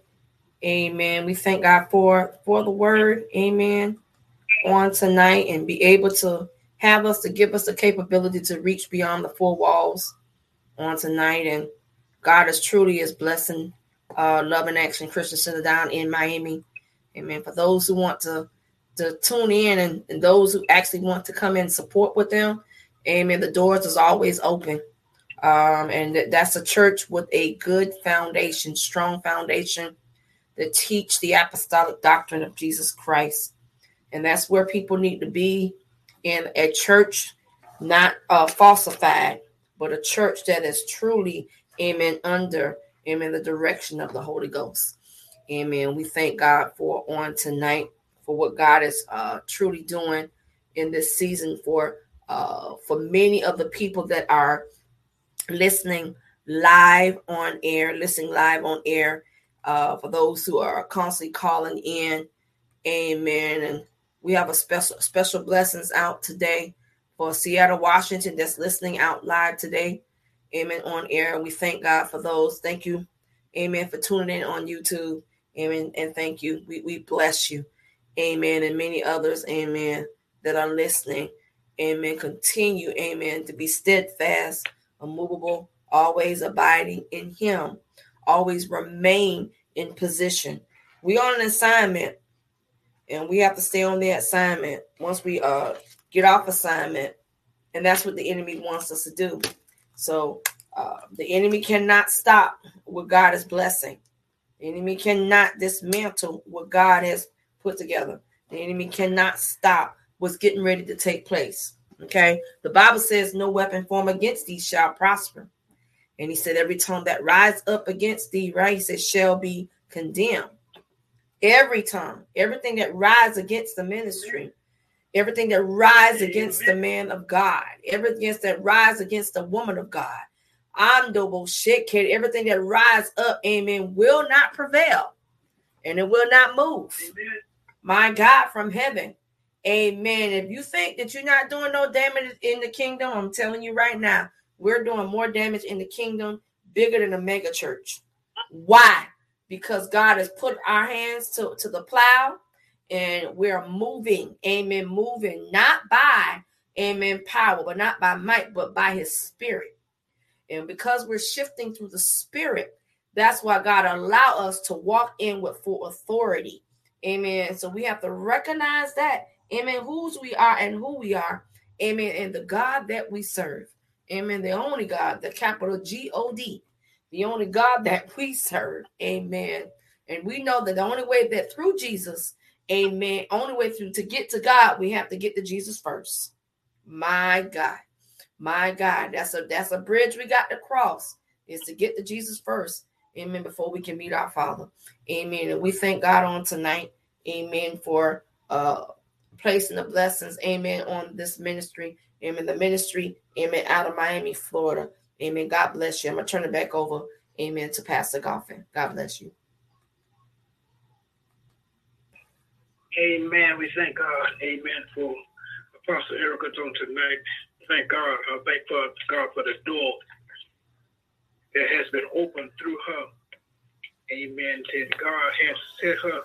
Amen. We thank God for for the word. Amen. On tonight and be able to have us to give us the capability to reach beyond the four walls on tonight. And God is truly is blessing uh, Love and Action Christian Center down in Miami. Amen. For those who want to to tune in and, and those who actually want to come in support with them, amen. The doors is always open. Um, and that's a church with a good foundation, strong foundation that teach the apostolic doctrine of Jesus Christ. And that's where people need to be in a church, not uh, falsified, but a church that is truly, amen, under, amen, the direction of the Holy Ghost. Amen. We thank God for on tonight for what God is uh, truly doing in this season for uh, for many of the people that are listening live on air, listening live on air. Uh, for those who are constantly calling in, Amen. And we have a special special blessings out today for Seattle, Washington, that's listening out live today. Amen. On air. We thank God for those. Thank you. Amen. For tuning in on YouTube. Amen. And thank you. We, we bless you. Amen. And many others. Amen. That are listening. Amen. Continue. Amen. To be steadfast, immovable, always abiding in Him. Always remain in position. We on an assignment and we have to stay on the assignment once we uh get off assignment and that's what the enemy wants us to do so uh, the enemy cannot stop what god is blessing. The enemy cannot dismantle what god has put together. The enemy cannot stop what's getting ready to take place. Okay? The bible says no weapon formed against thee shall prosper. And he said every tongue that rise up against thee right? He said shall be condemned. Every tongue, everything that rise against the ministry, everything that rise against the man of God, everything that rise against the woman of God. I'm double shit kid. Everything that rise up, amen, will not prevail and it will not move. Amen. My God from heaven. Amen. If you think that you're not doing no damage in the kingdom, I'm telling you right now, we're doing more damage in the kingdom bigger than a mega church. Why? because God has put our hands to, to the plow and we're moving, amen, moving not by, amen, power, but not by might, but by his spirit. And because we're shifting through the spirit, that's why God allow us to walk in with full authority. Amen. So we have to recognize that, amen, whose we are and who we are. Amen. And the God that we serve. Amen. The only God, the capital G O D the only God that we serve. Amen. And we know that the only way that through Jesus, amen, only way through to get to God, we have to get to Jesus first. My God. My God. That's a that's a bridge we got to cross is to get to Jesus first. Amen. Before we can meet our Father. Amen. And we thank God on tonight. Amen. For uh placing the blessings, amen, on this ministry. Amen. The ministry, amen, out of Miami, Florida. Amen. God bless you. I'm to turn it back over, amen, to Pastor Goffin. God bless you. Amen. We thank God, amen, for Apostle Erica on tonight. Thank God. I thank God for the door that has been opened through her. Amen. That God has set her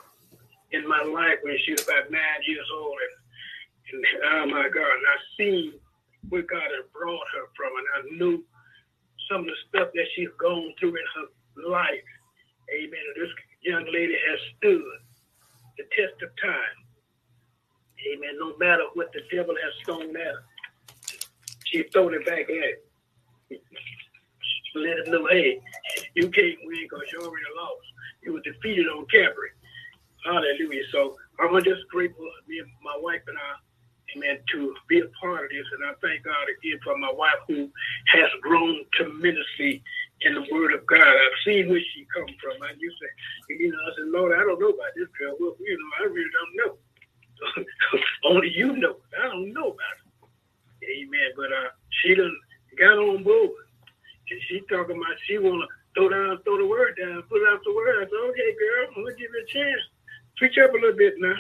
in my life when she was about nine years old. And, and oh my God, and I seen where God had brought her from, and I knew some of the stuff that she's gone through in her life. Amen. And this young lady has stood the test of time. Amen. No matter what the devil has thrown at her, she thrown it back at it. Let him know, hey, you can't win because you already lost. You were defeated on Calvary. Hallelujah. So I'm just grateful, me and my wife and I, amen, to be a part of this. And I thank God again for my wife who has grown tremendously in the Word of God. I've seen where she come from. I used to, you know, I said, Lord, I don't know about this girl. Well, you know, I really don't know. Only you know. I don't know about it. Amen. But uh, she done got on board. And she talking about she wanna throw down, throw the word down, put out the word. I said, okay, girl, I'm gonna give you a chance. Switch up a little bit now.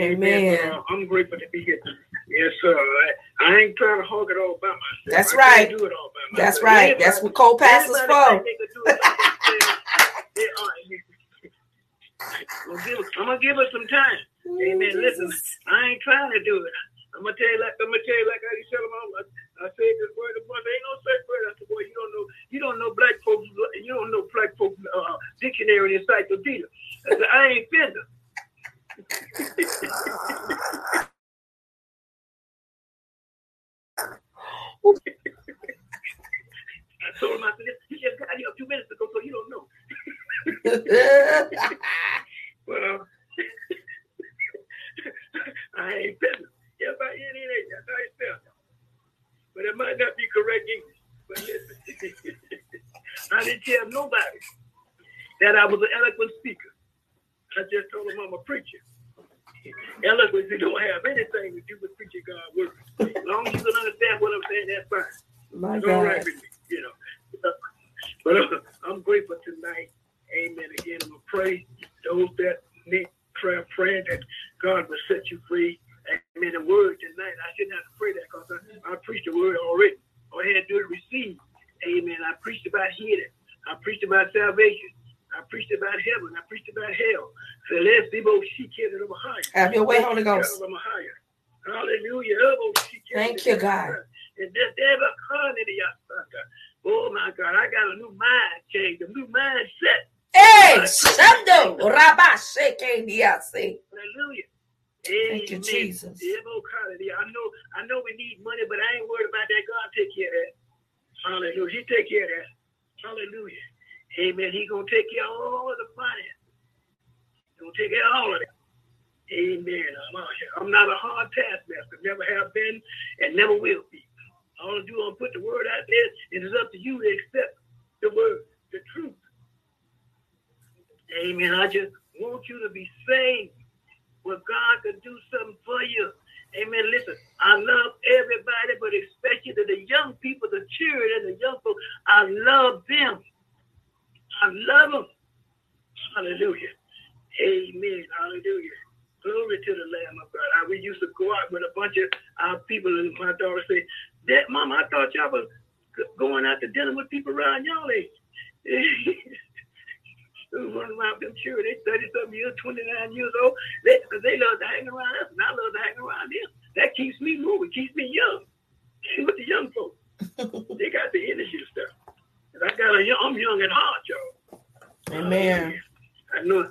Amen. Uh, I'm grateful to be here. Yes, sir. I, I ain't trying to hog it all by myself. That's I right. Do it all by myself. That's right. That's what co-pastors anybody for. think they could do it like themselves, they are. I'm gonna give her- I'm gonna give her some time. Amen. Listen, I ain't trying to do it. I'm gonna tell you like I'm gonna tell you like I tell them. I, I say this word of mother. Ain't no such word. I said, boy, you don't know. You don't know black folks. You don't know black folks uh, dictionary and encyclopedia. I said, I ain't finna. I told him, I said, you just got here a few minutes ago, so you don't know. But uh, I ain't finna. Yes, I in it. Yes, I ain't finna. But it might not be correct English. But listen, I didn't tell nobody that I was an eloquent speaker. I just told them I'm a preacher. Eloquence you don't have anything to do with preaching God's word. As long as you can understand what I'm saying, that's fine. My It's all right God. with me, you know. But uh, I'm grateful tonight. Amen. Again, I'm gonna pray those that need prayer, praying that God will set you free. Amen. The word tonight, I shouldn't have to pray that because I, I preached the word already. All I had to do is receive. Amen. I preached about healing. I preached about salvation. I preached about heaven. I preached about hell. So let's see both she can over higher. Have your way, Holy Ghost. Hallelujah. Thank you, God. And this ever come into your son. Oh my God, I got a new mind change, a new mindset. Hey, Shando, Rabba, Sheke, Diase. Hallelujah. Thank you, Amen. Jesus. Evo Hallelujah. I know, I know we need money, but I ain't worried about that. God take care of that. Hallelujah. He take care of that. Hallelujah. Amen. He gonna take care of all of the finance. He gonna take care of all of that. Amen. I'm, out here. I'm not a hard taskmaster. Never have been and never will be. All I do is put the word out there, and it's up to you to accept the word, the truth. Amen. I just want you to be saved where God can do something for you. Amen. Listen, I love everybody, but especially the young people, the children, the young folks. I love them. I love them. Hallelujah. Amen. Hallelujah. Glory to the Lamb of God. I, we used to go out with a bunch of our people, and my daughter say, Dad, Mom, I thought y'all was g- going out to dinner with people around y'all age. Running around them sure they 30 something years, 29 years old. They, they love to hang around us, and I love to hang around them. That keeps me moving, keeps me young. with the young folks. they got the energy and stuff. And I got a young, I'm young at heart, y'all. Amen. I know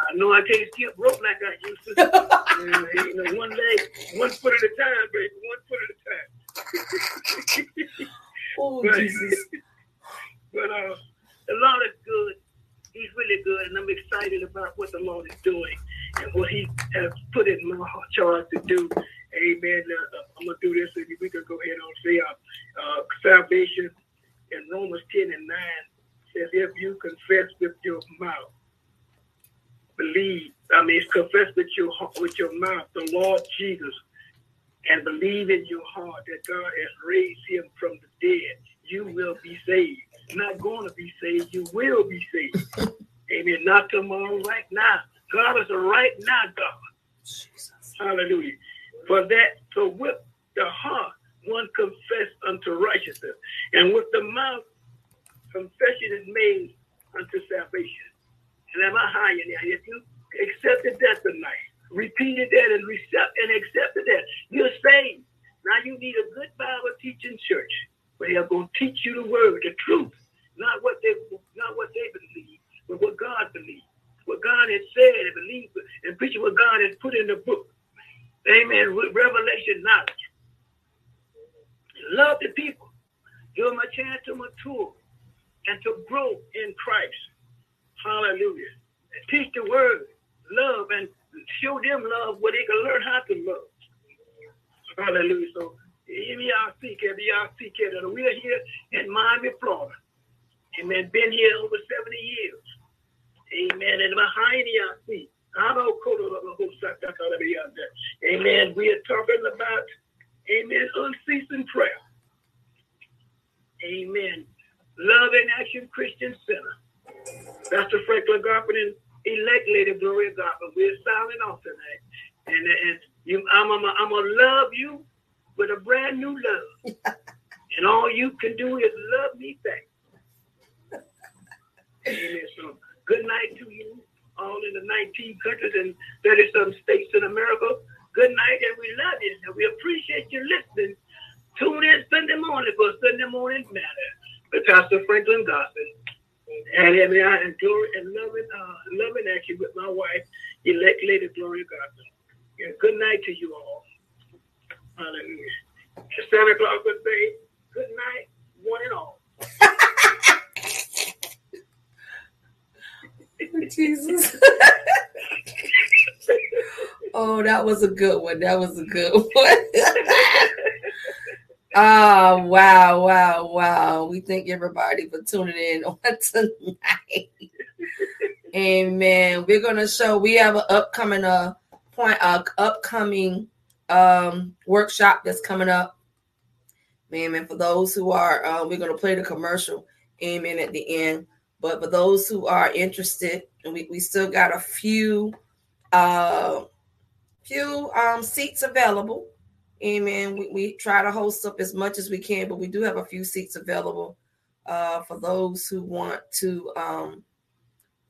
I know I can't skip rope like I used to. Uh, you know, one leg, one foot at a time, baby. One foot at a time. Oh, But- Jesus. But uh, the Lord is good. He's really good, and I'm excited about what the Lord is doing and what He has put in my heart charge to do. Amen. Uh, I'm gonna do this, and we can go ahead and say uh, uh, salvation in Romans 10 and 9 says, "If you confess with your mouth, believe. I mean, confess with your heart- with your mouth the Lord Jesus." And believe in your heart that God has raised him from the dead, you will be saved. Not going to be saved, you will be saved. Amen. Not tomorrow, right now. God is a right now God. Hallelujah. For that, so with the heart, one confess unto righteousness, and with the mouth, confession is made unto salvation. And am I high in there? If you accepted that tonight, repeated that and recept and accepted that, you're saved. Now you need a good Bible teaching church where they're going to teach you the word, the truth, not what they not what they believe, but what God believes, what God has said and believe, and preaching what God has put in the book. Amen. With revelation knowledge. love the people. Give them a chance to mature and to grow in Christ. Hallelujah. And teach the word, love, and show them love where they can learn how to love. Hallelujah. So, MBRC, KBRC, and we're here in Miami, Florida. Amen. Been here over 70 years. Amen. And behind the Amen. We are talking about, amen, unceasing prayer. Amen. Love and Action Christian Center. Pastor Franklin Garfin and elect Lady Gloria Garfin. We're signing off tonight. And, and you, I'm, I'm, I'm going to love you with a brand new love. and all you can do is love me back. Amen. So good night to you all in the 19 countries and 30 some states in America. Good night, and we love you. And we appreciate you listening. Tune in Sunday morning for Sunday Morning Matter with Pastor Franklin Gospel. And I mean, I and loving, uh, loving actually with my wife, elect Lady Gloria Gospel. Yeah, good night to you all. Hallelujah. And Santa Claus would say, good night, one and all. Jesus. oh, that was a good one. That was a good one. oh, wow, wow, wow. We thank everybody for tuning in on tonight. Amen. We're gonna show we have an upcoming uh point uh upcoming um workshop that's coming up. Amen. For those who are uh, we're gonna play the commercial, amen, at the end. But for those who are interested, and we, we still got a few uh few um seats available. Amen. We, we try to host up as much as we can, but we do have a few seats available uh for those who want to um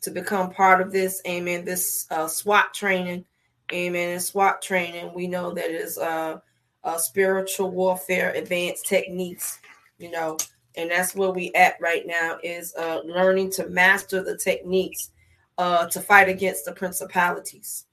to become part of this. Amen. This uh SWAT training. Amen. And SWAT training, we know that is uh, uh spiritual warfare advanced techniques, you know, and that's where we at right now is uh, learning to master the techniques uh, to fight against the principalities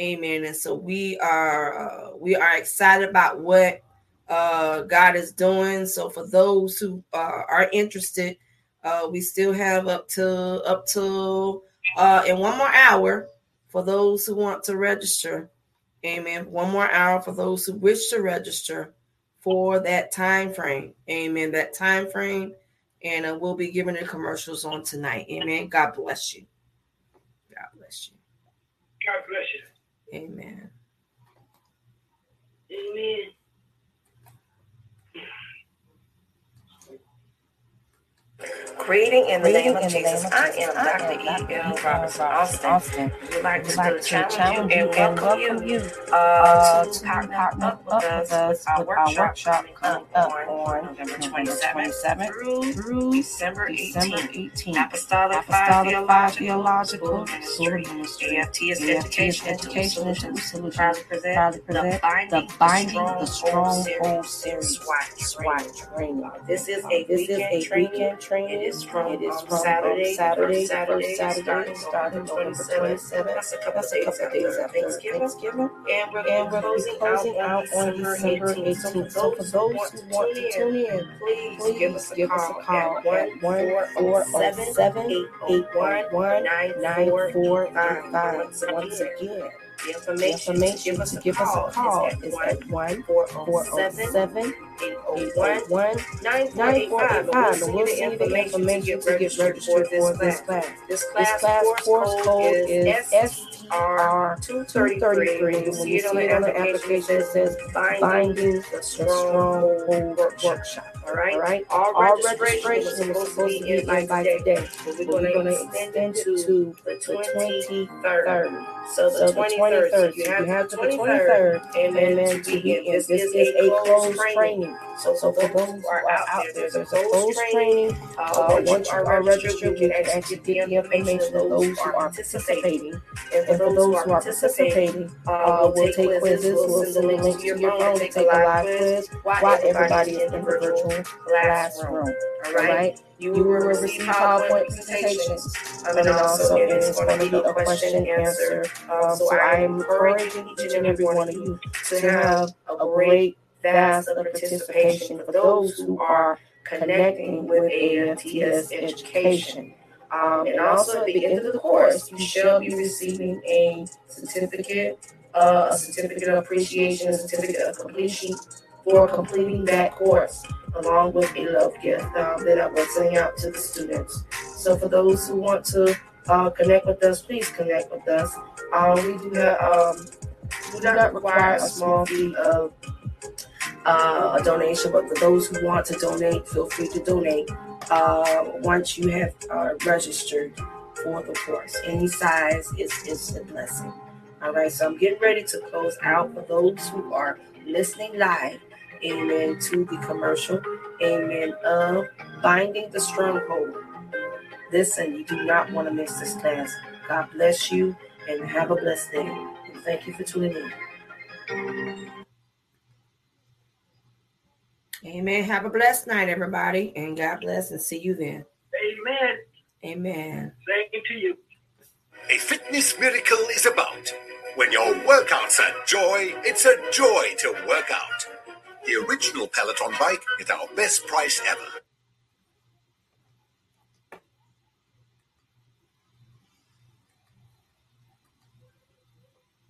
amen and so we are uh, we are excited about what uh, god is doing so for those who uh, are interested uh, we still have up to up to uh, in one more hour for those who want to register amen one more hour for those who wish to register for that time frame. Amen. That time frame. And uh, we'll be giving the commercials on tonight. Amen. God bless you. God bless you. God bless you. Amen. Amen. Greeting in the name of Jesus. I am Dr. E. L. Robinson Austin. We'd like to challenge you and welcome you uh, to partner up with us with our workshop coming up on November 27th through December 18th. Apostolic Fire Theological Ministry. AFT is Education Education Solutions. Proudly present the Binding the Stronghold Series. This is a weekend training. It is from, it is um, from um, Saturday, Saturday, Saturday, Saturday, starting November 27th. That's a couple of days after Thanksgiving. And we're, closing, out on December 18th. So for those who want to tune in, please give us a call at 1 881 9485. Once again. The information, the information to give us, to give us a call is at 1 407 801 9485. And we'll see the information to get registered for this class. This class course code is STR 233. You'll see it on the application that says Binding the Stronghold Workshop. All right. All right. All, All registration, is supposed to be in by today. But we're going to extend it to the 23rd. So the, so the 23rd. So you have, you have the 23rd. Amen. amen to be in. This, this is a closed training. Training. So, so for those who are out there, there's a closed training. Uh, once you are registered, you can actually get the information of those who are participating. And for those who are participating, uh, we'll take quizzes. We'll send a link to your phone to take a live quiz while everybody is in the virtual classroom. All right. You, will receive PowerPoint presentations. Um, and also, it is going to be a question and answer. Um, so I am encouraging each and every one of you to have a great vast of participation for those who are connecting with AFTS education. Um, and also at the end of the course, you shall be receiving a certificate, uh, a certificate of appreciation, a certificate of completion for completing that course, along with a love gift um, that I will send out to the students. So for those who want to uh, connect with us, please connect with us. Uh, we do not um, do not require a small fee of uh, a donation, but for those who want to donate, feel free to donate uh, once you have uh, registered for the course. Any size is, is a blessing. All right, so I'm getting ready to close out for those who are listening live. Amen to the commercial. Amen of binding the stronghold. Listen, you do not want to miss this class. God bless you and have a blessed day. And thank you for tuning in. Amen. Have a blessed night, everybody, and God bless and see you then. Amen. Amen. Thank you to you. A fitness miracle is about. When your workouts are joy, it's a joy to work out. The original Peloton bike is our best price ever.